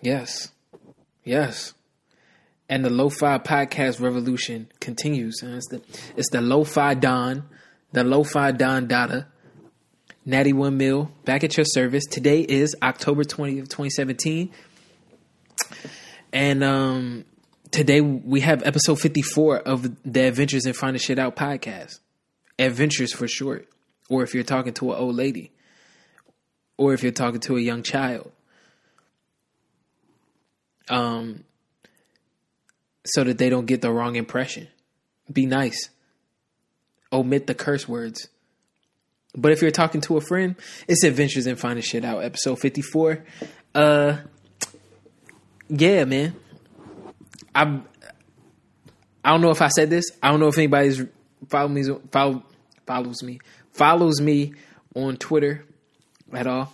Yes. Yes. And the lo-fi podcast revolution continues. And it's the it's the lo-fi Don, the lo-fi Don Dada, Natty One Mill, back at your service. Today is October 20th, 2017. And um today we have episode 54 of the Adventures in Finding Shit Out podcast. Adventures for short. Or if you're talking to an old lady. Or if you're talking to a young child. Um so that they don't get the wrong impression. Be nice. Omit the curse words. But if you're talking to a friend, it's Adventures in Finding Shit Out, episode 54. Uh yeah, man. I'm. I don't know if I said this. I don't know if anybody's follow me follow, follows me follows me on Twitter at all.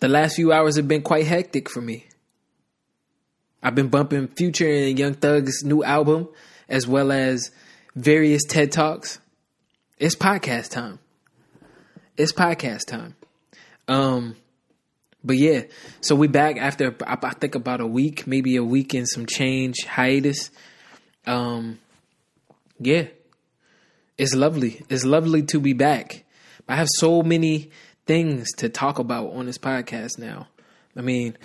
The last few hours have been quite hectic for me. I've been bumping Future and Young Thug's new album, as well as various TED Talks. It's podcast time. It's podcast time. Um, but yeah, so we back after I think about a week, maybe a week and some change hiatus. Um, yeah, it's lovely. It's lovely to be back. I have so many things to talk about on this podcast now. I mean,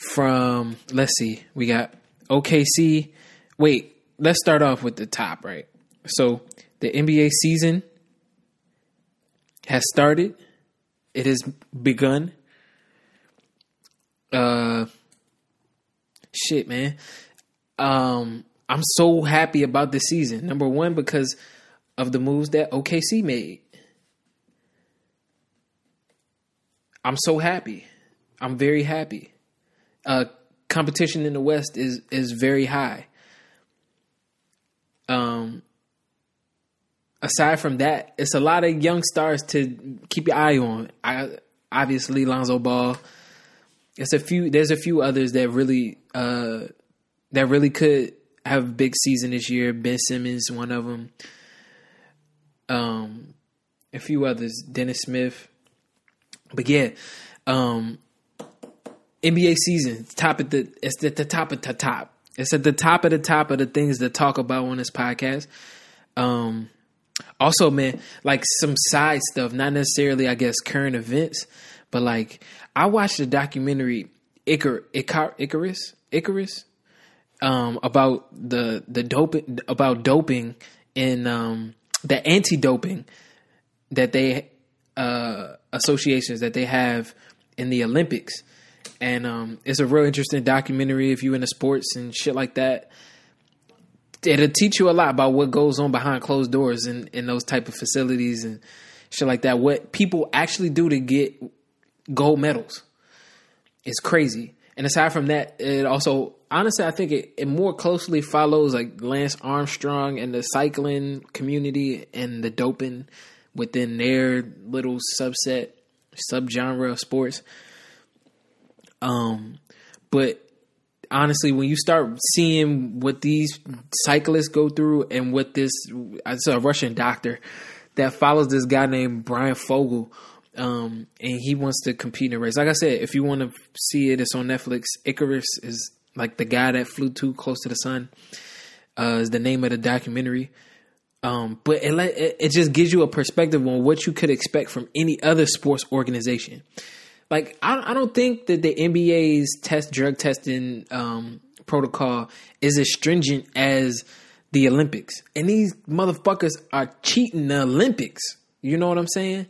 from let's see, we got OKC. Wait, let's start off with the top, right? So the NBA season has started. It has begun. Uh shit, man. Um I'm so happy about this season. Number 1 because of the moves that OKC made. I'm so happy. I'm very happy uh, competition in the West is is very high. Um, aside from that, it's a lot of young stars to keep your eye on. I obviously Lonzo Ball. It's a few. There's a few others that really uh, that really could have a big season this year. Ben Simmons, one of them. Um, a few others. Dennis Smith. But yeah, um, NBA season, top at the it's at the top of the top. It's at the top of the top of the things to talk about on this podcast. Um, also, man, like some side stuff, not necessarily, I guess, current events, but like I watched the documentary Icar, Icar Icarus Icarus um, about the the doping about doping and um, the anti doping that they uh, associations that they have in the Olympics and um, it's a real interesting documentary if you're into sports and shit like that. It'll teach you a lot about what goes on behind closed doors in, in those type of facilities and shit like that. What people actually do to get gold medals is crazy. And aside from that, it also honestly I think it, it more closely follows like Lance Armstrong and the cycling community and the doping within their little subset subgenre of sports. Um, but honestly, when you start seeing what these cyclists go through and what this, it's a Russian doctor that follows this guy named Brian Fogel. Um, and he wants to compete in a race. Like I said, if you want to see it, it's on Netflix. Icarus is like the guy that flew too close to the sun. Uh, is the name of the documentary. Um, but it, it it just gives you a perspective on what you could expect from any other sports organization like I, I don't think that the NBA's test drug testing um, protocol is as stringent as the Olympics, and these motherfuckers are cheating the Olympics. You know what I'm saying?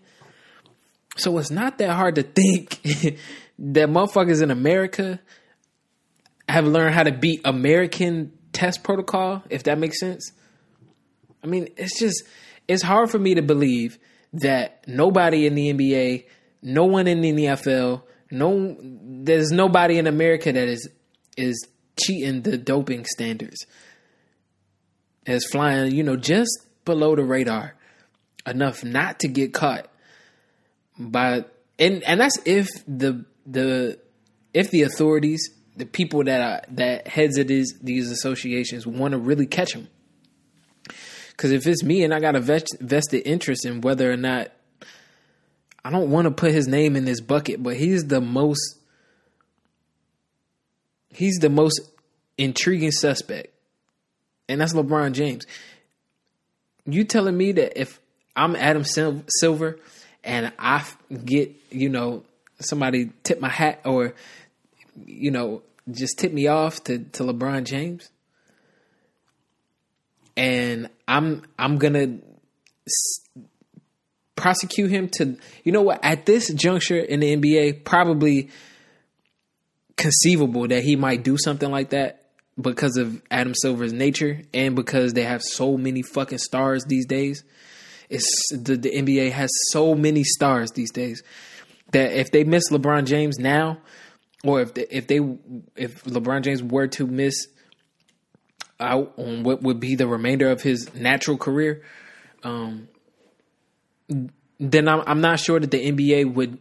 So it's not that hard to think that motherfuckers in America have learned how to beat American test protocol, if that makes sense. I mean, it's just it's hard for me to believe that nobody in the NBA no one in the NFL, no, there's nobody in America that is is cheating the doping standards. Is flying, you know, just below the radar enough not to get caught. But and and that's if the the if the authorities, the people that are that heads of these these associations want to really catch them. Because if it's me and I got a vest, vested interest in whether or not I don't want to put his name in this bucket, but he's the most he's the most intriguing suspect, and that's LeBron James. You telling me that if I'm Adam Sil- Silver and I get you know somebody tip my hat or you know just tip me off to to LeBron James, and I'm I'm gonna prosecute him to you know what at this juncture in the NBA probably conceivable that he might do something like that because of Adam Silver's nature and because they have so many fucking stars these days. It's the, the NBA has so many stars these days that if they miss LeBron James now, or if they, if they if LeBron James were to miss out on what would be the remainder of his natural career, um, then I'm I'm not sure that the NBA would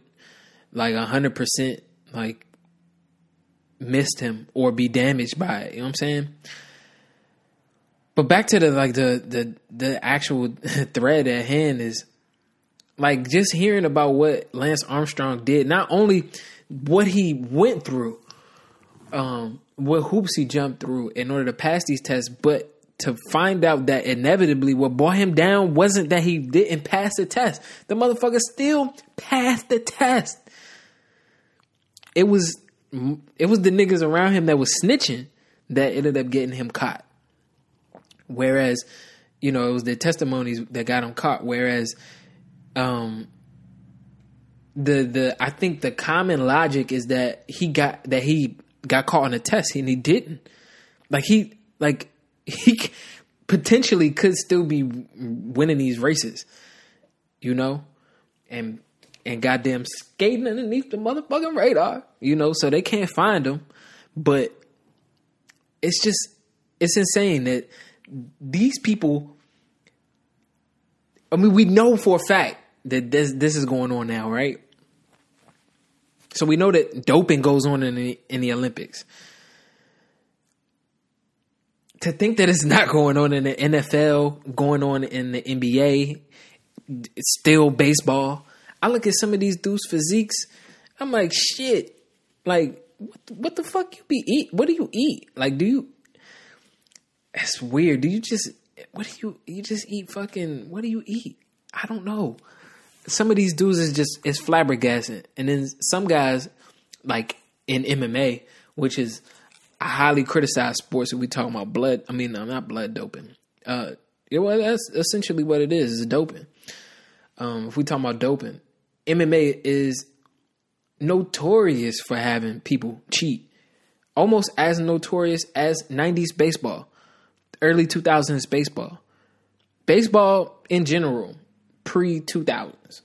like hundred percent like missed him or be damaged by it. You know what I'm saying? But back to the like the the the actual thread at hand is like just hearing about what Lance Armstrong did, not only what he went through, um, what hoops he jumped through in order to pass these tests, but to find out that inevitably what brought him down wasn't that he didn't pass the test. The motherfucker still passed the test. It was it was the niggas around him that was snitching that ended up getting him caught. Whereas, you know, it was the testimonies that got him caught. Whereas, um, the the I think the common logic is that he got that he got caught on a test and he didn't. Like he like he potentially could still be winning these races, you know, and and goddamn skating underneath the motherfucking radar, you know, so they can't find him. But it's just it's insane that these people. I mean, we know for a fact that this this is going on now, right? So we know that doping goes on in the in the Olympics. To think that it's not going on in the NFL, going on in the NBA, it's still baseball. I look at some of these dudes' physiques. I'm like, shit. Like, what, what the fuck you be eat? What do you eat? Like, do you? It's weird. Do you just? What do you? You just eat fucking? What do you eat? I don't know. Some of these dudes is just it's flabbergasting, and then some guys, like in MMA, which is a highly criticized sports. If we talking about blood, I mean, I'm not blood doping. Uh, know, well, that's essentially what it is. It's doping. Um, if we talking about doping, MMA is notorious for having people cheat. Almost as notorious as 90s baseball, early 2000s baseball. Baseball in general, pre 2000s.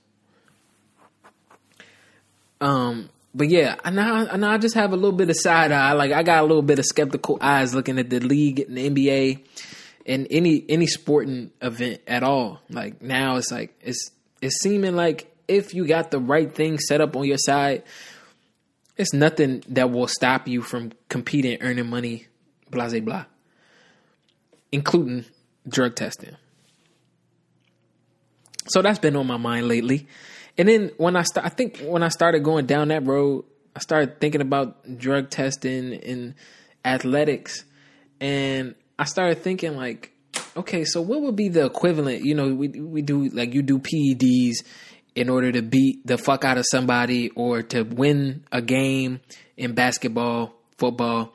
Um, but yeah, I now, I now I just have a little bit of side eye. Like I got a little bit of skeptical eyes looking at the league and the NBA and any any sporting event at all. Like now it's like it's it's seeming like if you got the right thing set up on your side, it's nothing that will stop you from competing, earning money, blah blah blah, including drug testing. So that's been on my mind lately. And then when I start, I think when I started going down that road, I started thinking about drug testing and athletics, and I started thinking like, okay, so what would be the equivalent? You know, we we do like you do PEDs in order to beat the fuck out of somebody or to win a game in basketball, football.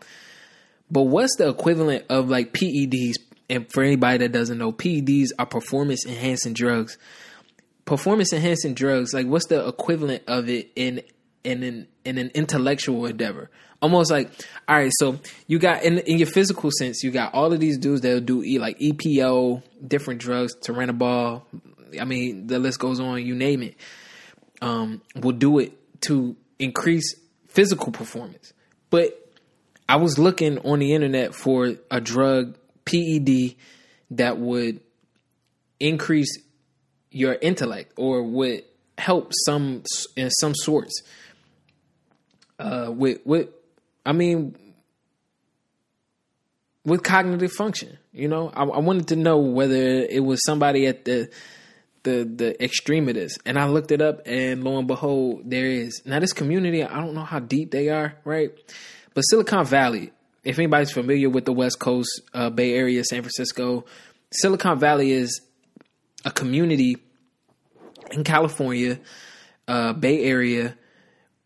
But what's the equivalent of like PEDs? And for anybody that doesn't know, PEDs are performance enhancing drugs. Performance enhancing drugs, like what's the equivalent of it in in an in an intellectual endeavor? Almost like, all right, so you got in in your physical sense, you got all of these dudes that'll do e like EPO, different drugs, Turinabol, I mean, the list goes on. You name it. Um, will do it to increase physical performance. But I was looking on the internet for a drug PED that would increase your intellect or would help some in some sorts. Uh, with with, I mean, with cognitive function. You know, I, I wanted to know whether it was somebody at the the the extremities, and I looked it up, and lo and behold, there is now this community. I don't know how deep they are, right? But Silicon Valley, if anybody's familiar with the West Coast, uh, Bay Area, San Francisco, Silicon Valley is a community in California, uh, Bay Area,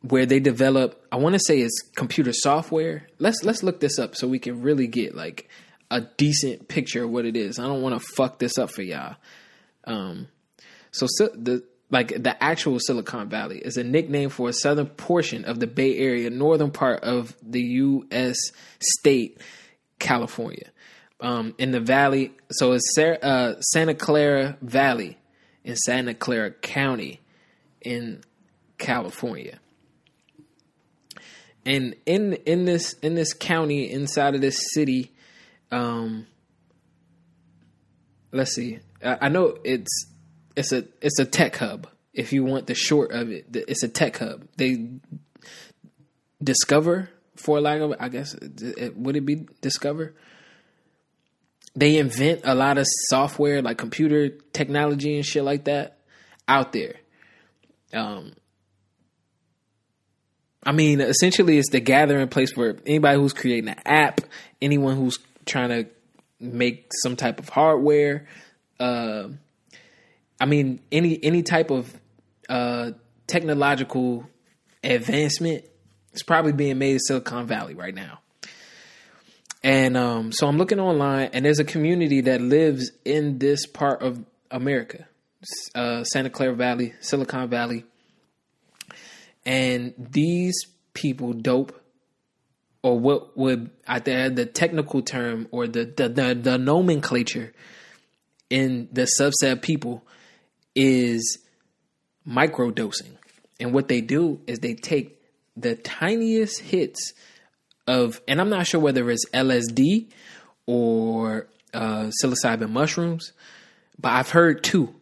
where they develop. I want to say it's computer software. Let's let's look this up so we can really get like a decent picture of what it is. I don't want to fuck this up for y'all. Um, so, so the like the actual Silicon Valley is a nickname for a southern portion of the Bay Area, northern part of the U.S. state California. Um, in the valley, so it's uh, Santa Clara Valley in Santa Clara County in California. And in in this in this county inside of this city, um, let's see. I, I know it's it's a it's a tech hub. If you want the short of it, it's a tech hub. They discover, for lack of, I guess, it, would it be discover? They invent a lot of software, like computer technology and shit like that, out there. Um, I mean, essentially, it's the gathering place for anybody who's creating an app, anyone who's trying to make some type of hardware. Uh, I mean, any any type of uh, technological advancement is probably being made in Silicon Valley right now. And um, so I'm looking online, and there's a community that lives in this part of America, uh, Santa Clara Valley, Silicon Valley, and these people dope, or what would I the technical term or the the, the, the nomenclature in the subset people is microdosing. And what they do is they take the tiniest hits of, and I'm not sure whether it's LSD or uh, psilocybin mushrooms, but I've heard two.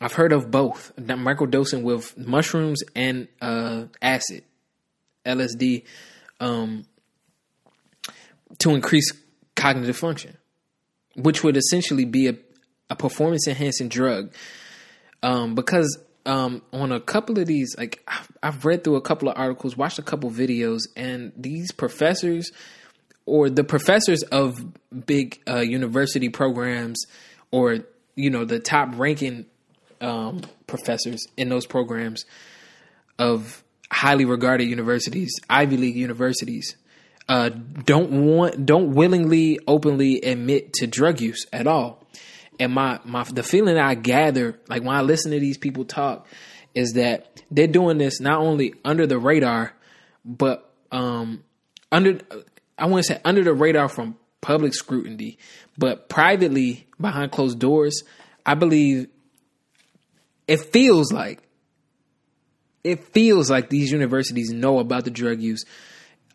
I've heard of both microdosing with mushrooms and uh, acid, LSD, um, to increase cognitive function, which would essentially be a, a performance enhancing drug um, because um, on a couple of these, like I've read through a couple of articles, watched a couple videos, and these professors or the professors of big uh, university programs, or you know the top ranking um, professors in those programs of highly regarded universities, Ivy League universities, uh, don't want, don't willingly, openly admit to drug use at all. And my my the feeling I gather, like when I listen to these people talk, is that they're doing this not only under the radar, but um under I want to say under the radar from public scrutiny, but privately behind closed doors, I believe it feels like it feels like these universities know about the drug use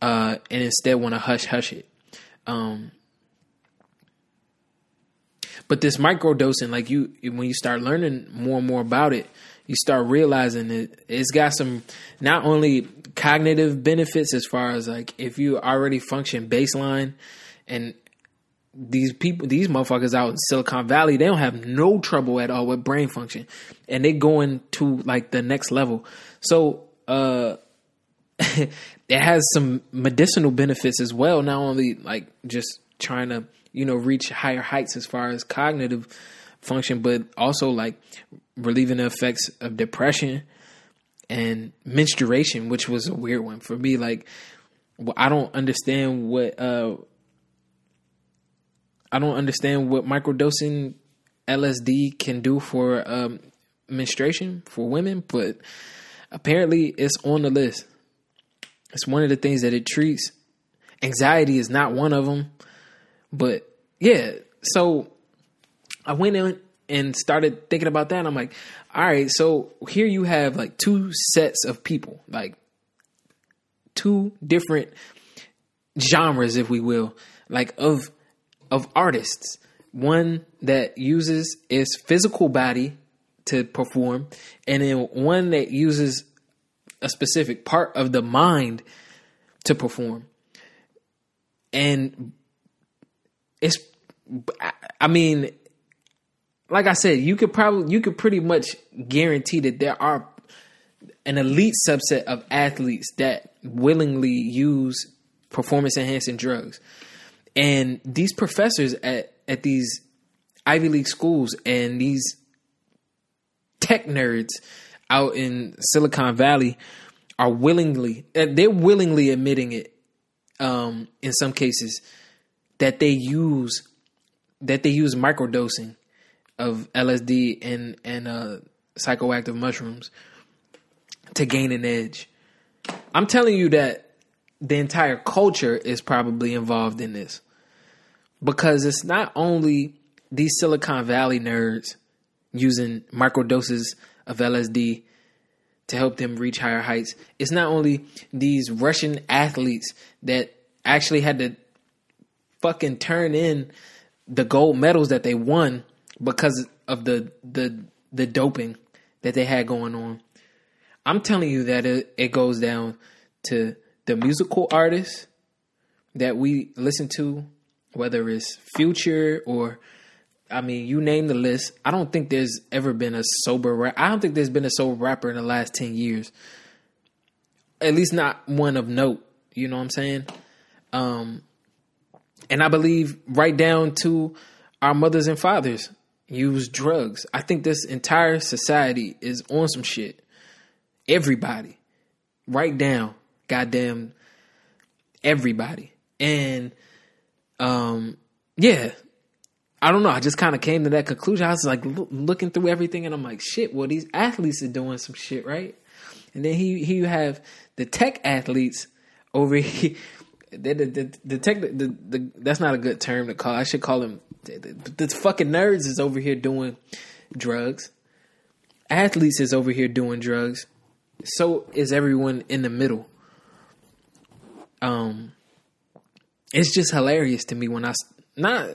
uh, and instead want to hush hush it. Um, but this microdosing, like you, when you start learning more and more about it, you start realizing it. It's got some not only cognitive benefits as far as like if you already function baseline, and these people, these motherfuckers out in Silicon Valley, they don't have no trouble at all with brain function, and they going to like the next level. So, uh, it has some medicinal benefits as well. Not only like just trying to you know, reach higher heights as far as cognitive function, but also like relieving the effects of depression and menstruation, which was a weird one for me. Like, I don't understand what uh, I don't understand what microdosing LSD can do for um, menstruation for women, but apparently it's on the list. It's one of the things that it treats. Anxiety is not one of them. But yeah, so I went in and started thinking about that. I'm like, all right, so here you have like two sets of people, like two different genres, if we will, like of of artists. One that uses its physical body to perform, and then one that uses a specific part of the mind to perform. And it's I mean, like I said, you could probably you could pretty much guarantee that there are an elite subset of athletes that willingly use performance enhancing drugs. And these professors at, at these Ivy League schools and these tech nerds out in Silicon Valley are willingly they're willingly admitting it um, in some cases that they use that they use microdosing of LSD and and uh, psychoactive mushrooms to gain an edge. I'm telling you that the entire culture is probably involved in this because it's not only these Silicon Valley nerds using microdoses of LSD to help them reach higher heights. It's not only these Russian athletes that actually had to fucking turn in the gold medals that they won because of the the the doping that they had going on. I'm telling you that it, it goes down to the musical artists that we listen to, whether it's Future or I mean, you name the list. I don't think there's ever been a sober rap. I don't think there's been a sober rapper in the last 10 years. At least not one of note. You know what I'm saying? Um, and I believe right down to our mothers and fathers use drugs. I think this entire society is on some shit. Everybody. Right down. Goddamn everybody. And um yeah, I don't know. I just kind of came to that conclusion. I was like lo- looking through everything, and I'm like, shit. Well, these athletes are doing some shit, right? And then he he you have the tech athletes over here. The, the, the, tech the, the that's not a good term to call. I should call them the, the, the fucking nerds is over here doing drugs. Athletes is over here doing drugs. So is everyone in the middle. Um, it's just hilarious to me when I not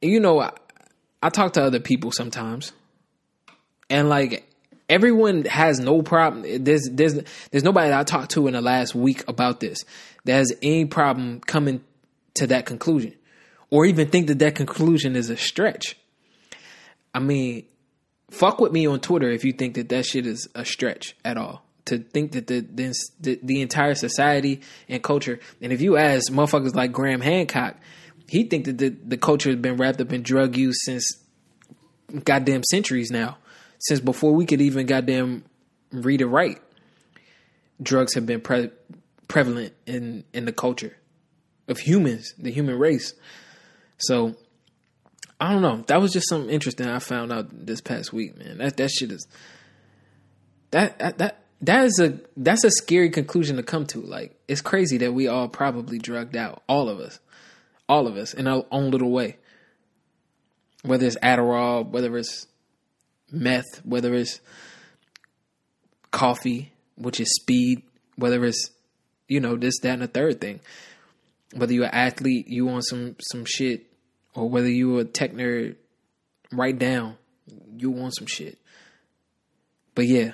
you know, I, I talk to other people sometimes, and like everyone has no problem. There's there's there's nobody I talked to in the last week about this that has any problem coming to that conclusion, or even think that that conclusion is a stretch. I mean, fuck with me on Twitter if you think that that shit is a stretch at all. To think that the the, the entire society and culture, and if you ask motherfuckers like Graham Hancock, he think that the, the culture has been wrapped up in drug use since goddamn centuries now. Since before we could even goddamn read or write, drugs have been pre- prevalent in in the culture of humans, the human race. So I don't know. That was just something interesting I found out this past week, man. That that shit is that that that that is a that's a scary conclusion to come to. Like it's crazy that we all probably drugged out, all of us all of us in our own little way. Whether it's Adderall, whether it's meth, whether it's coffee, which is speed, whether it's you know this, that, and the third thing. Whether you're an athlete, you want some some shit, or whether you're a tech nerd, write down you want some shit. But yeah,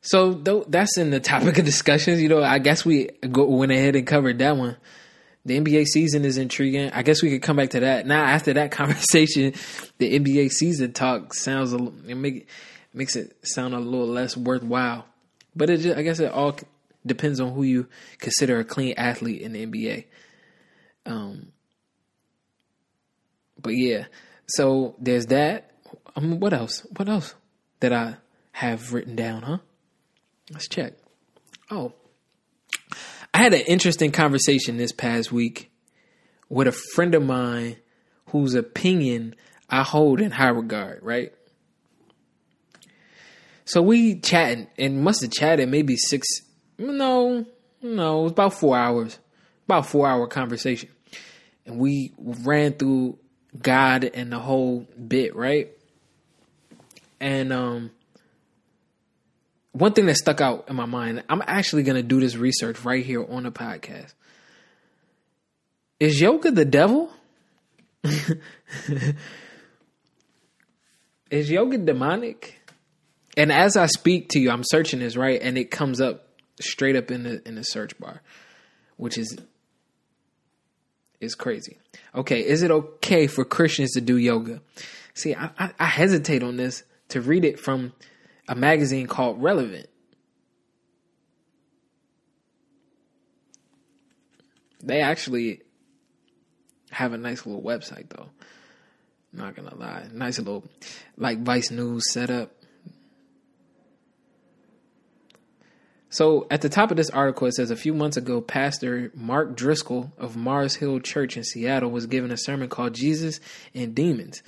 so though that's in the topic of discussions, you know, I guess we go, went ahead and covered that one. The NBA season is intriguing. I guess we could come back to that now. After that conversation, the NBA season talk sounds a, it make makes it sound a little less worthwhile. But it just, I guess it all depends on who you consider a clean athlete in the NBA. Um, but yeah, so there's that. Mean, what else? What else that I have written down? Huh? Let's check. Oh, I had an interesting conversation this past week with a friend of mine whose opinion I hold in high regard, right? So we chatting and must have chatted maybe six, no, no, it was about four hours, about four hour conversation. And we ran through God and the whole bit, right? And um one thing that stuck out in my mind, I'm actually going to do this research right here on the podcast. Is yoga the devil? is yoga demonic? And as I speak to you, I'm searching this right, and it comes up straight up in the in the search bar, which is is crazy. Okay, is it okay for Christians to do yoga? See, I, I, I hesitate on this to read it from a magazine called Relevant. They actually have a nice little website though. Not gonna lie, nice little like Vice News setup. So at the top of this article, it says a few months ago, Pastor Mark Driscoll of Mars Hill Church in Seattle was given a sermon called Jesus and Demons.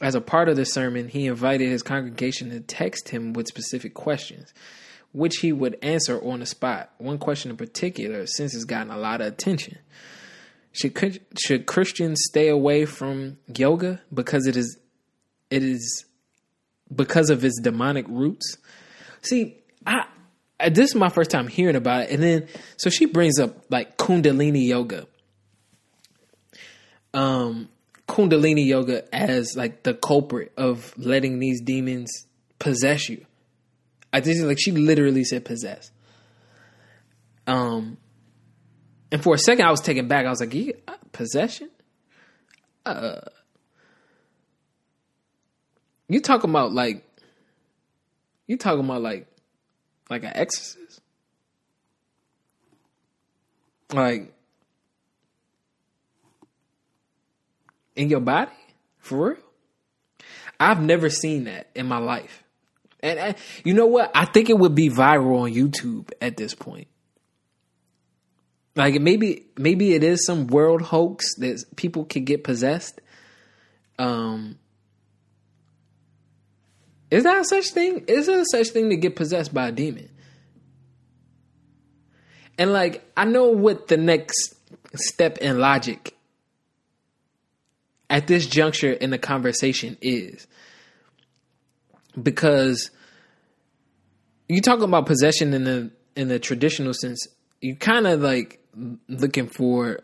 As a part of the sermon, he invited his congregation to text him with specific questions, which he would answer on the spot. One question in particular, since it's gotten a lot of attention. Should should Christians stay away from yoga because it is it is because of its demonic roots? See, I this is my first time hearing about it, and then so she brings up like Kundalini yoga. Um, Kundalini yoga as like the culprit of letting these demons possess you. I think like she literally said possess. Um, and for a second I was taken back. I was like, yeah, possession. Uh, you talking about like, you talking about like, like an exorcist, like in your body? For real? I've never seen that in my life. And, you know what? I think it would be viral on YouTube at this point. Like maybe maybe it is some world hoax that people can get possessed. Um Is that such thing? Is there such thing to get possessed by a demon? And like I know what the next step in logic at this juncture in the conversation is. Because you talk about possession in the in the traditional sense, you kind of like looking for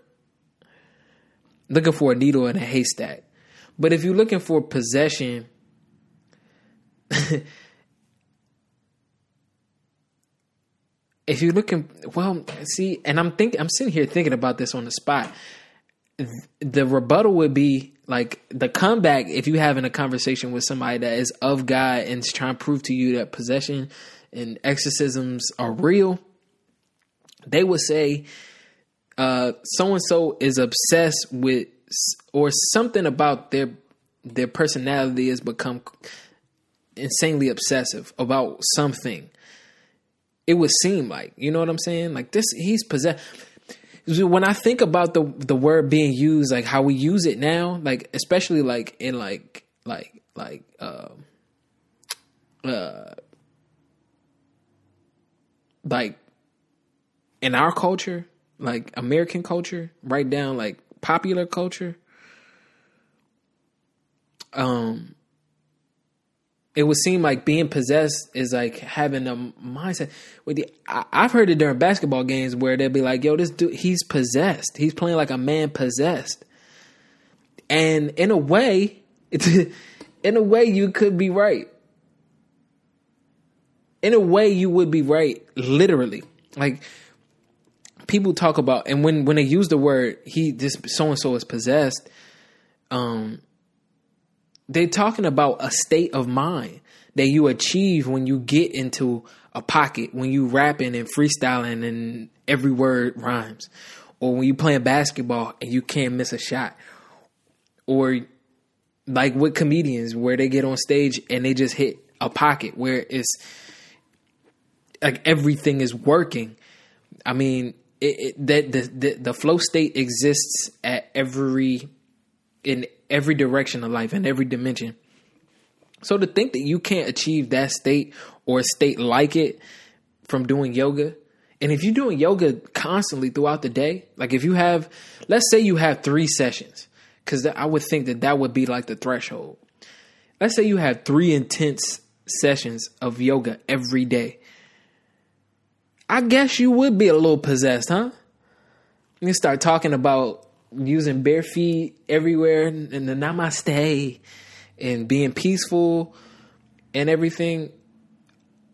looking for a needle in a haystack. But if you're looking for possession, if you're looking, well, see, and I'm thinking, I'm sitting here thinking about this on the spot. The rebuttal would be like the comeback if you having a conversation with somebody that is of God and is trying to prove to you that possession and exorcisms are real. They would say, so and so is obsessed with, or something about their their personality has become insanely obsessive about something. It would seem like, you know what I'm saying? Like this, he's possessed when I think about the the word being used, like how we use it now, like especially like in like like like uh, uh like in our culture, like American culture, right down like popular culture, um it would seem like being possessed is like having a mindset. With the, I, have heard it during basketball games where they'll be like, "Yo, this dude, he's possessed. He's playing like a man possessed." And in a way, in a way, you could be right. In a way, you would be right. Literally, like people talk about, and when when they use the word "he," this so and so is possessed. Um, they're talking about a state of mind that you achieve when you get into a pocket, when you rapping and freestyling and every word rhymes, or when you playing basketball and you can't miss a shot, or like with comedians where they get on stage and they just hit a pocket where it's like everything is working. I mean, it, it, that the, the the flow state exists at every in every direction of life in every dimension. So to think that you can't achieve that state or a state like it from doing yoga, and if you're doing yoga constantly throughout the day, like if you have, let's say you have three sessions, because I would think that that would be like the threshold. Let's say you have three intense sessions of yoga every day. I guess you would be a little possessed, huh? You start talking about using bare feet everywhere and the namaste and being peaceful and everything,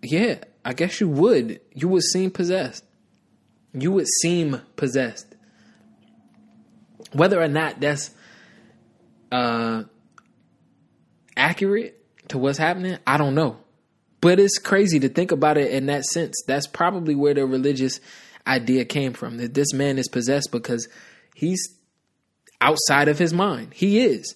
yeah, I guess you would. You would seem possessed. You would seem possessed. Whether or not that's uh, accurate to what's happening, I don't know. But it's crazy to think about it in that sense. That's probably where the religious idea came from. That this man is possessed because he's outside of his mind. He is.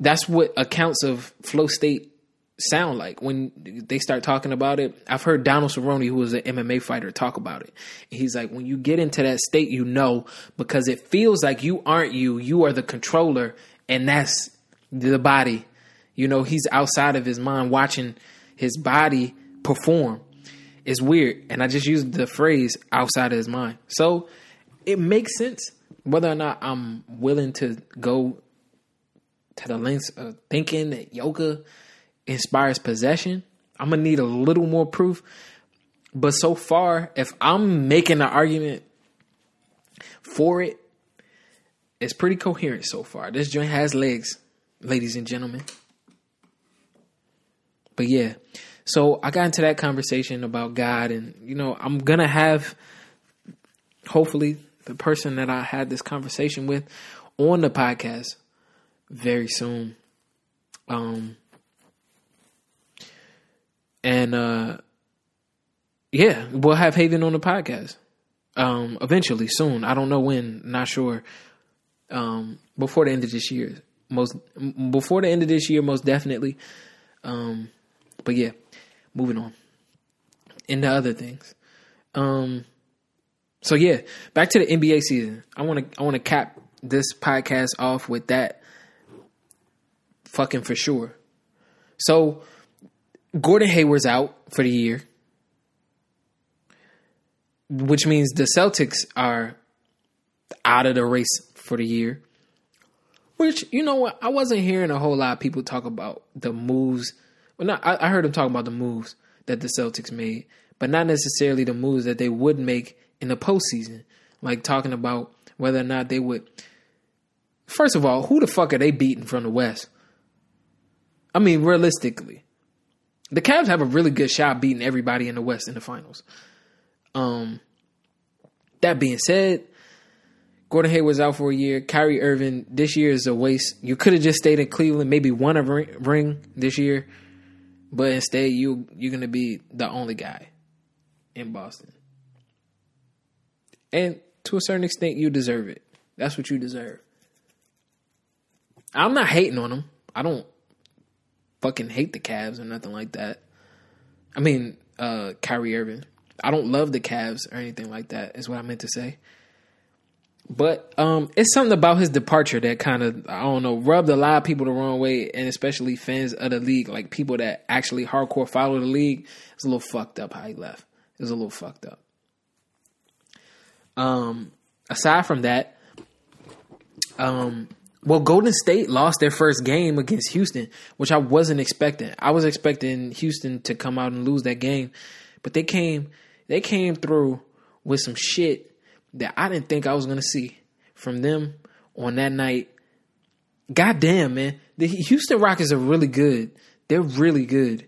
That's what accounts of flow state sound like when they start talking about it. I've heard Donald Cerrone, who was an MMA fighter, talk about it. He's like, when you get into that state, you know, because it feels like you aren't you, you are the controller, and that's the body. You know, he's outside of his mind watching his body perform. It's weird. And I just used the phrase outside of his mind. So it makes sense whether or not I'm willing to go to the lengths of thinking that yoga inspires possession. I'm gonna need a little more proof. But so far, if I'm making an argument for it, it's pretty coherent so far. This joint has legs, ladies and gentlemen. But yeah, so I got into that conversation about God, and you know, I'm gonna have hopefully the person that I had this conversation with on the podcast very soon. Um, and uh, yeah, we'll have Haven on the podcast um, eventually soon. I don't know when, not sure. Um, before the end of this year, most before the end of this year, most definitely. Um, but yeah, moving on into other things. Um, so yeah, back to the NBA season. I want to I want to cap this podcast off with that fucking for sure. So Gordon Hayward's out for the year, which means the Celtics are out of the race for the year. Which you know what, I wasn't hearing a whole lot of people talk about the moves. Well, not I, I heard them talking about the moves that the Celtics made, but not necessarily the moves that they would make in the postseason. Like talking about whether or not they would. First of all, who the fuck are they beating from the West? I mean, realistically, the Cavs have a really good shot beating everybody in the West in the finals. Um, that being said, Gordon Hayward's out for a year. Kyrie Irving this year is a waste. You could have just stayed in Cleveland, maybe won a ring this year, but instead you you're gonna be the only guy in Boston. And to a certain extent, you deserve it. That's what you deserve. I'm not hating on them. I don't fucking hate the Cavs or nothing like that. I mean, uh, Kyrie Irving. I don't love the Cavs or anything like that. Is what I meant to say. But um, it's something about his departure that kind of I don't know rubbed a lot of people the wrong way, and especially fans of the league, like people that actually hardcore follow the league. It's a little fucked up how he left. It was a little fucked up. Um, aside from that, um, well, Golden State lost their first game against Houston, which I wasn't expecting. I was expecting Houston to come out and lose that game, but they came they came through with some shit that I didn't think I was gonna see from them on that night. God damn, man. The Houston Rockets are really good. They're really good.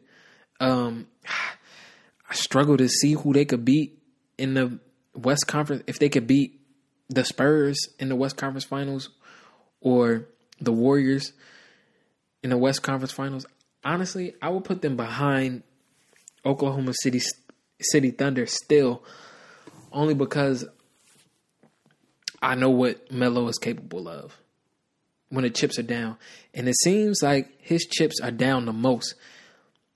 Um I struggle to see who they could beat in the West Conference if they could beat the Spurs in the West Conference Finals or the Warriors in the West Conference Finals, honestly, I would put them behind Oklahoma City City Thunder still, only because I know what Melo is capable of when the chips are down, and it seems like his chips are down the most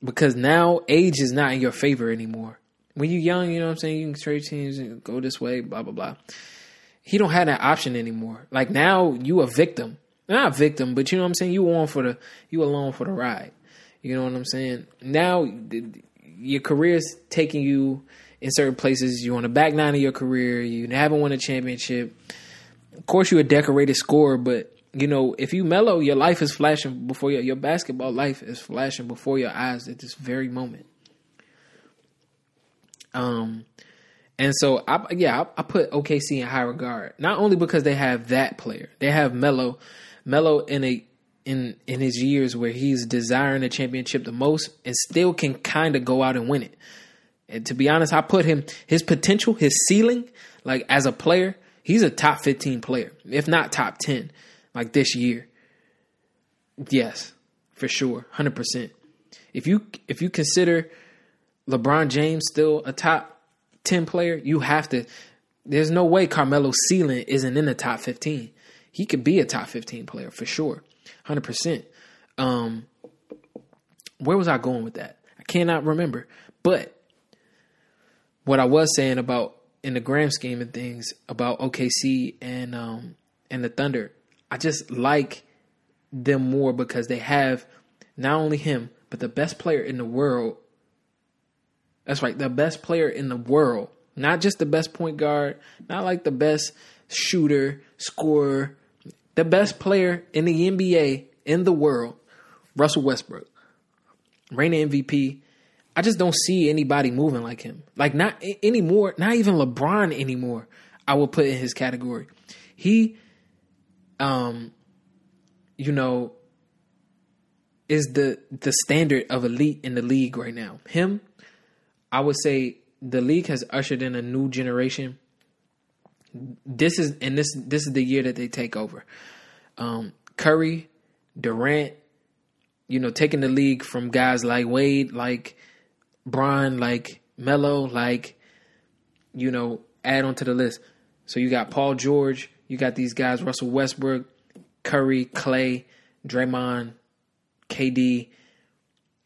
because now age is not in your favor anymore. When you're young, you know what I'm saying, you can trade teams and go this way, blah blah blah he don't have that option anymore. Like now you a victim. Not a victim, but you know what I'm saying? You on for the you alone for the ride. You know what I'm saying? Now your career's taking you in certain places. You're on the back nine of your career. You haven't won a championship. Of course, you're a decorated scorer, but you know if you Melo, your life is flashing before your your basketball life is flashing before your eyes at this very moment. Um, and so, I, yeah, I, I, put OKC in high regard. Not only because they have that player, they have Melo, Melo in a in in his years where he's desiring a championship the most, and still can kind of go out and win it. And to be honest, I put him his potential, his ceiling, like as a player, he's a top fifteen player, if not top ten, like this year. Yes, for sure, hundred percent. If you if you consider LeBron James still a top 10 player, you have to There's no way Carmelo's ceiling isn't in the top 15. He could be a top 15 player for sure. 100%. Um, where was I going with that? I cannot remember. But what I was saying about in the grand scheme of things about OKC and um and the Thunder, I just like them more because they have not only him, but the best player in the world. That's right, the best player in the world. Not just the best point guard, not like the best shooter, scorer, the best player in the NBA in the world, Russell Westbrook. Reigning MVP. I just don't see anybody moving like him. Like not anymore, not even LeBron anymore. I will put in his category. He um you know is the the standard of elite in the league right now. Him, I would say the league has ushered in a new generation. This is and this this is the year that they take over. Um, Curry, Durant, you know, taking the league from guys like Wade, like Bron, like Melo, like you know, add on to the list. So you got Paul George, you got these guys, Russell Westbrook, Curry, Klay, Draymond, KD.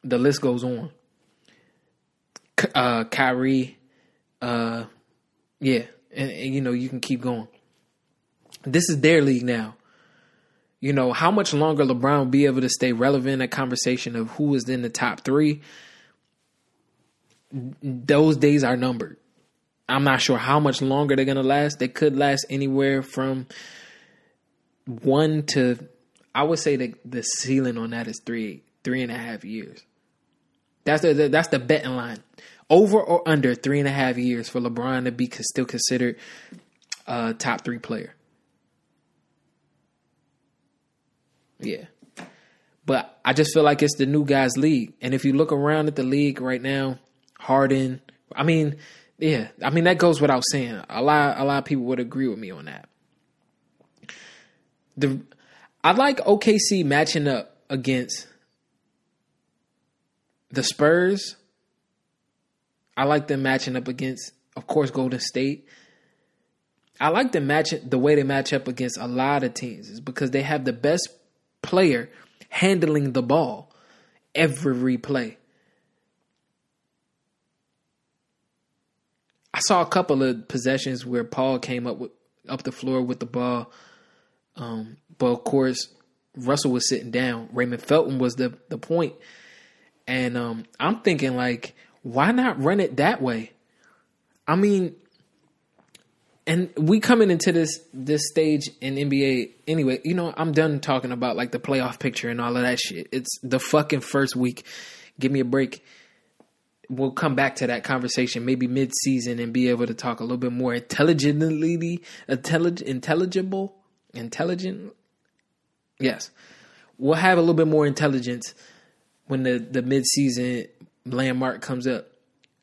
The list goes on. Uh, Kyrie, uh, yeah, and, and you know you can keep going. This is their league now. You know how much longer LeBron will be able to stay relevant. In a conversation of who is in the top three. Those days are numbered. I'm not sure how much longer they're gonna last. They could last anywhere from one to I would say that the ceiling on that is three three and a half years. That's the that's the betting line. Over or under three and a half years for LeBron to be still considered a top three player. Yeah. But I just feel like it's the new guys league. And if you look around at the league right now, Harden, I mean, yeah, I mean that goes without saying. A lot a lot of people would agree with me on that. The I like OKC matching up against the Spurs. I like them matching up against, of course, Golden State. I like them match the way they match up against a lot of teams is because they have the best player handling the ball every play. I saw a couple of possessions where Paul came up with up the floor with the ball um, but of course, Russell was sitting down. Raymond Felton was the the point, and um, I'm thinking like, why not run it that way? I mean, and we coming into this this stage in NBA anyway. You know, I'm done talking about like the playoff picture and all of that shit. It's the fucking first week. Give me a break. We'll come back to that conversation maybe mid season and be able to talk a little bit more intelligently, intellig- intelligible intelligent. Yes, we'll have a little bit more intelligence when the the mid season landmark comes up.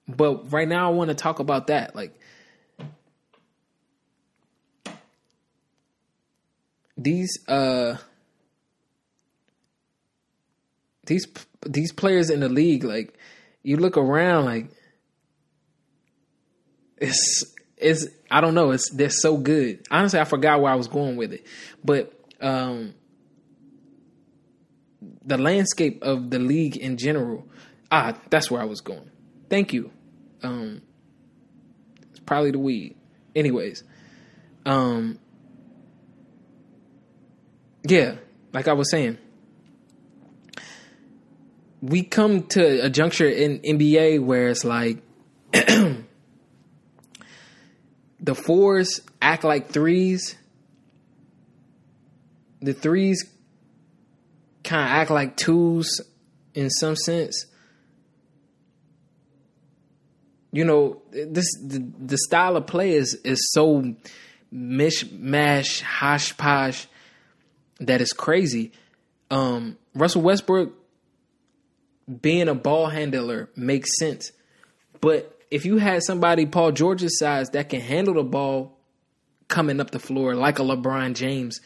But right now, I want to talk about that. Like these uh these these players in the league, like you look around, like it's it's I don't know. It's they're so good. Honestly, I forgot where I was going with it, but um, the landscape of the league in general. Ah, that's where I was going. Thank you. Um, it's probably the weed. Anyways, um, yeah, like I was saying, we come to a juncture in NBA where it's like the fours act like threes. The threes kind of act like tools in some sense. You know, this the, the style of play is is so mishmash, hosh posh that is crazy. Um, Russell Westbrook being a ball handler makes sense, but if you had somebody Paul George's size that can handle the ball coming up the floor like a LeBron James,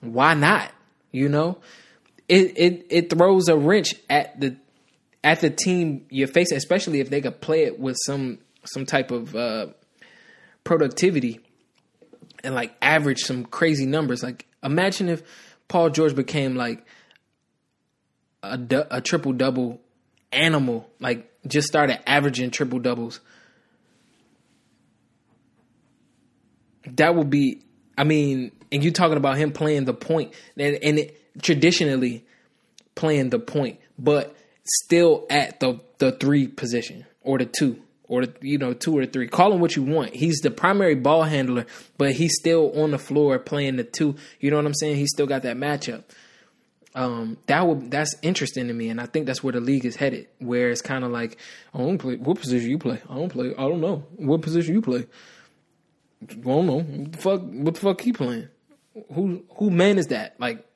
why not? You know, it it it throws a wrench at the at the team you're facing, especially if they could play it with some some type of uh, productivity and like average some crazy numbers. Like imagine if Paul George became like a, a triple double animal, like just started averaging triple doubles. That would be, I mean, and you talking about him playing the point, and, and it, traditionally playing the point, but still at the the three position or the two or the, you know two or three. Call him what you want. He's the primary ball handler, but he's still on the floor playing the two. You know what I'm saying? He's still got that matchup. Um, that would that's interesting to me, and I think that's where the league is headed. Where it's kind of like, I don't play. What position you play? I don't play. I don't know what position you play. I don't know. What the fuck? What the fuck he playing? Who who man is that? Like,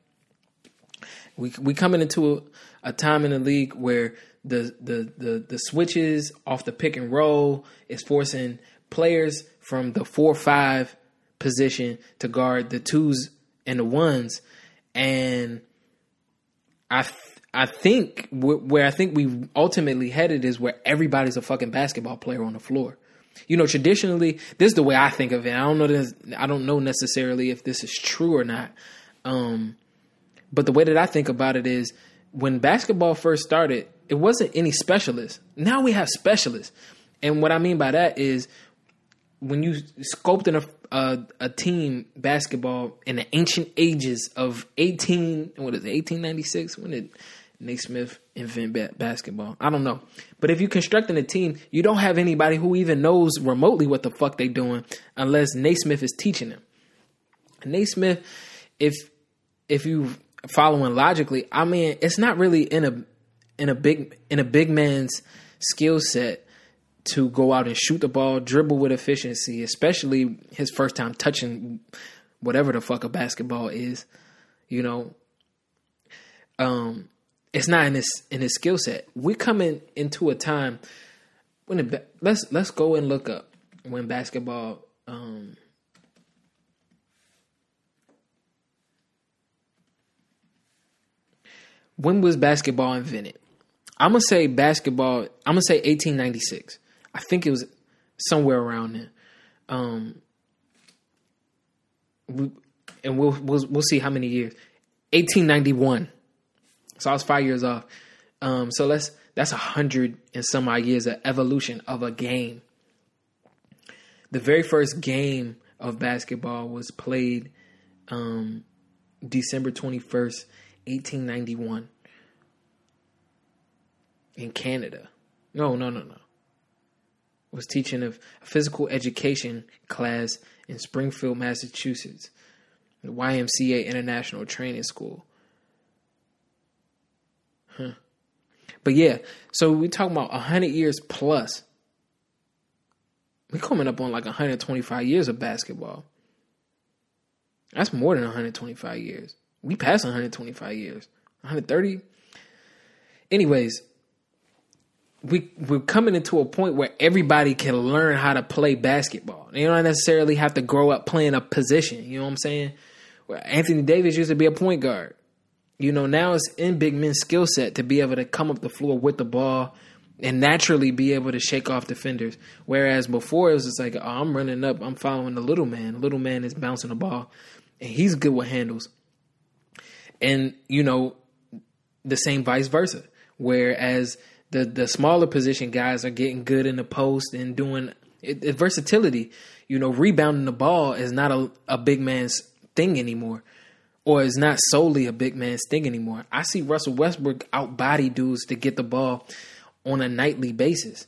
we we coming into a, a time in the league where the the the the switches off the pick and roll is forcing players from the four five position to guard the twos and the ones, and I I think where I think we ultimately headed is where everybody's a fucking basketball player on the floor. You know, traditionally, this is the way I think of it. I don't know this, I don't know necessarily if this is true or not. Um, but the way that I think about it is when basketball first started, it wasn't any specialists. Now we have specialists. And what I mean by that is when you sculpt in a, a, a team basketball in the ancient ages of 18 what is it 1896 when did Naismith invent ba- basketball I don't know but if you're constructing a team you don't have anybody who even knows remotely what the fuck they doing unless Naismith is teaching them Naismith if if you following logically I mean it's not really in a in a big in a big man's skill set to go out and shoot the ball, dribble with efficiency, especially his first time touching whatever the fuck a basketball is, you know. Um, it's not in his in his skill set. We're coming into a time when it, let's let's go and look up when basketball um, when was basketball invented? I'm gonna say basketball. I'm gonna say 1896. I think it was somewhere around there. Um, and we'll, we'll we'll see how many years. 1891. So I was five years off. Um, so let's that's a hundred and some odd years of evolution of a game. The very first game of basketball was played um, December twenty first, eighteen ninety one, in Canada. No, no, no, no was teaching a physical education class in Springfield, Massachusetts, the YMCA International Training School. Huh. But yeah, so we talking about 100 years plus. We're coming up on like 125 years of basketball. That's more than 125 years. We passed 125 years. 130. Anyways, we we're coming into a point where everybody can learn how to play basketball. You don't necessarily have to grow up playing a position. You know what I'm saying? Where Anthony Davis used to be a point guard. You know, now it's in big men's skill set to be able to come up the floor with the ball and naturally be able to shake off defenders. Whereas before it was just like, oh, I'm running up, I'm following the little man. The little man is bouncing the ball, and he's good with handles. And you know, the same vice versa. Whereas the the smaller position guys are getting good in the post and doing it, it, versatility. You know, rebounding the ball is not a, a big man's thing anymore, or is not solely a big man's thing anymore. I see Russell Westbrook outbody dudes to get the ball on a nightly basis.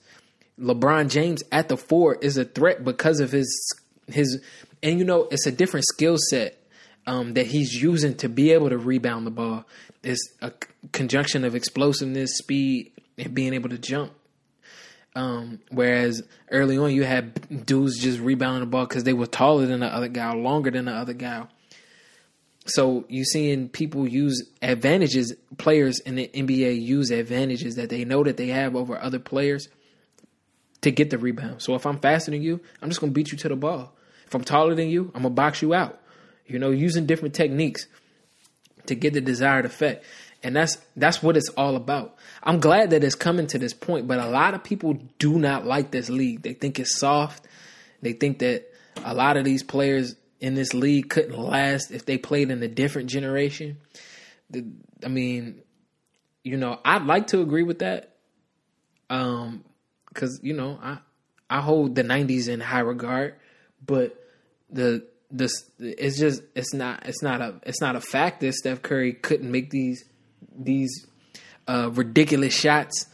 LeBron James at the four is a threat because of his his and you know it's a different skill set um, that he's using to be able to rebound the ball. is a conjunction of explosiveness, speed, and being able to jump. Um, whereas early on, you had dudes just rebounding the ball because they were taller than the other guy, longer than the other guy. So you're seeing people use advantages, players in the NBA use advantages that they know that they have over other players to get the rebound. So if I'm faster than you, I'm just gonna beat you to the ball. If I'm taller than you, I'm gonna box you out. You know, using different techniques to get the desired effect. And that's that's what it's all about. I'm glad that it's coming to this point, but a lot of people do not like this league. They think it's soft. They think that a lot of these players in this league couldn't last if they played in a different generation. I mean, you know, I'd like to agree with that. Um, cause you know, I, I hold the nineties in high regard, but the, the, it's just, it's not, it's not a, it's not a fact that Steph Curry couldn't make these, these, uh, ridiculous shots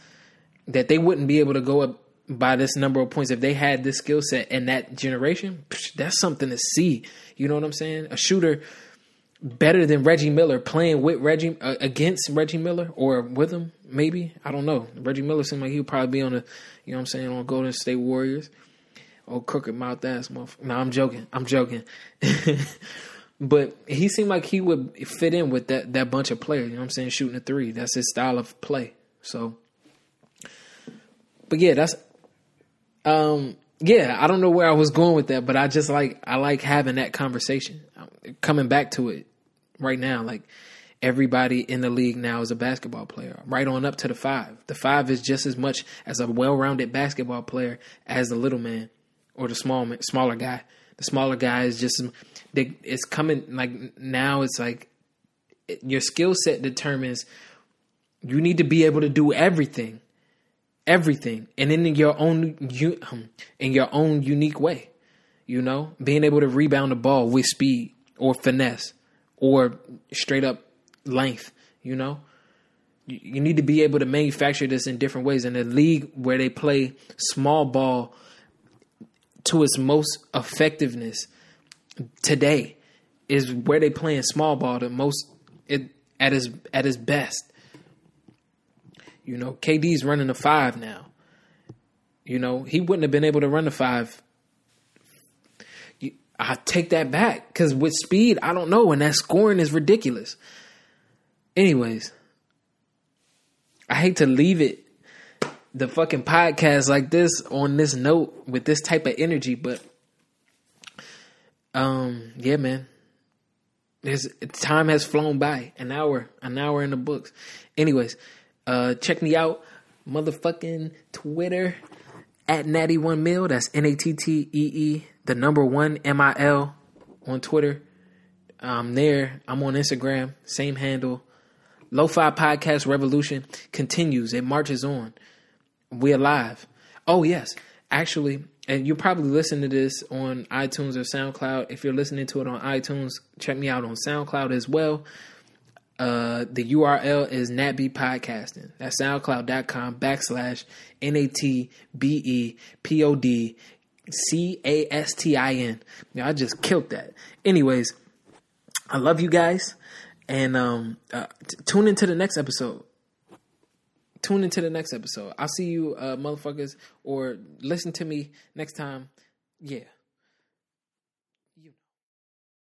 that they wouldn't be able to go up by this number of points if they had this skill set in that generation. That's something to see. You know what I'm saying? A shooter better than Reggie Miller playing with Reggie uh, against Reggie Miller or with him, maybe. I don't know. Reggie Miller seemed like he would probably be on the, you know what I'm saying, on Golden State Warriors. Oh, crooked mouth ass motherfucker. No, I'm joking. I'm joking. but he seemed like he would fit in with that that bunch of players. You know what I'm saying? Shooting a three. That's his style of play. So, but yeah, that's um yeah. I don't know where I was going with that, but I just like I like having that conversation. Coming back to it right now, like everybody in the league now is a basketball player, right on up to the five. The five is just as much as a well-rounded basketball player as the little man or the small smaller guy. The smaller guy is just they, it's coming like now. It's like your skill set determines you need to be able to do everything, everything, and in your own um, in your own unique way. You know, being able to rebound the ball with speed or finesse or straight up length. You know, you, you need to be able to manufacture this in different ways. In a league where they play small ball to its most effectiveness today is where they playing small ball the most it, at his at his best. You know, KD's running a five now. You know, he wouldn't have been able to run a five. I take that back because with speed, I don't know, and that scoring is ridiculous. Anyways, I hate to leave it the fucking podcast like this on this note with this type of energy, but um, yeah, man. There's time has flown by. An hour, an hour in the books. Anyways, uh, check me out, motherfucking Twitter at Natty One Mil. That's N A T T E E, the number one M I L on Twitter. I'm there. I'm on Instagram, same handle. Lo-Fi Podcast Revolution continues. It marches on. We're live. Oh yes, actually, and you probably listen to this on iTunes or SoundCloud. If you're listening to it on iTunes, check me out on SoundCloud as well. Uh, the URL is Natbe Podcasting. That's soundcloud.com backslash N A T B E P O D C A S T I N. I just killed that. Anyways, I love you guys. And um, uh, t- tune into the next episode tune into the next episode. I'll see you, uh, motherfuckers, or listen to me next time. Yeah.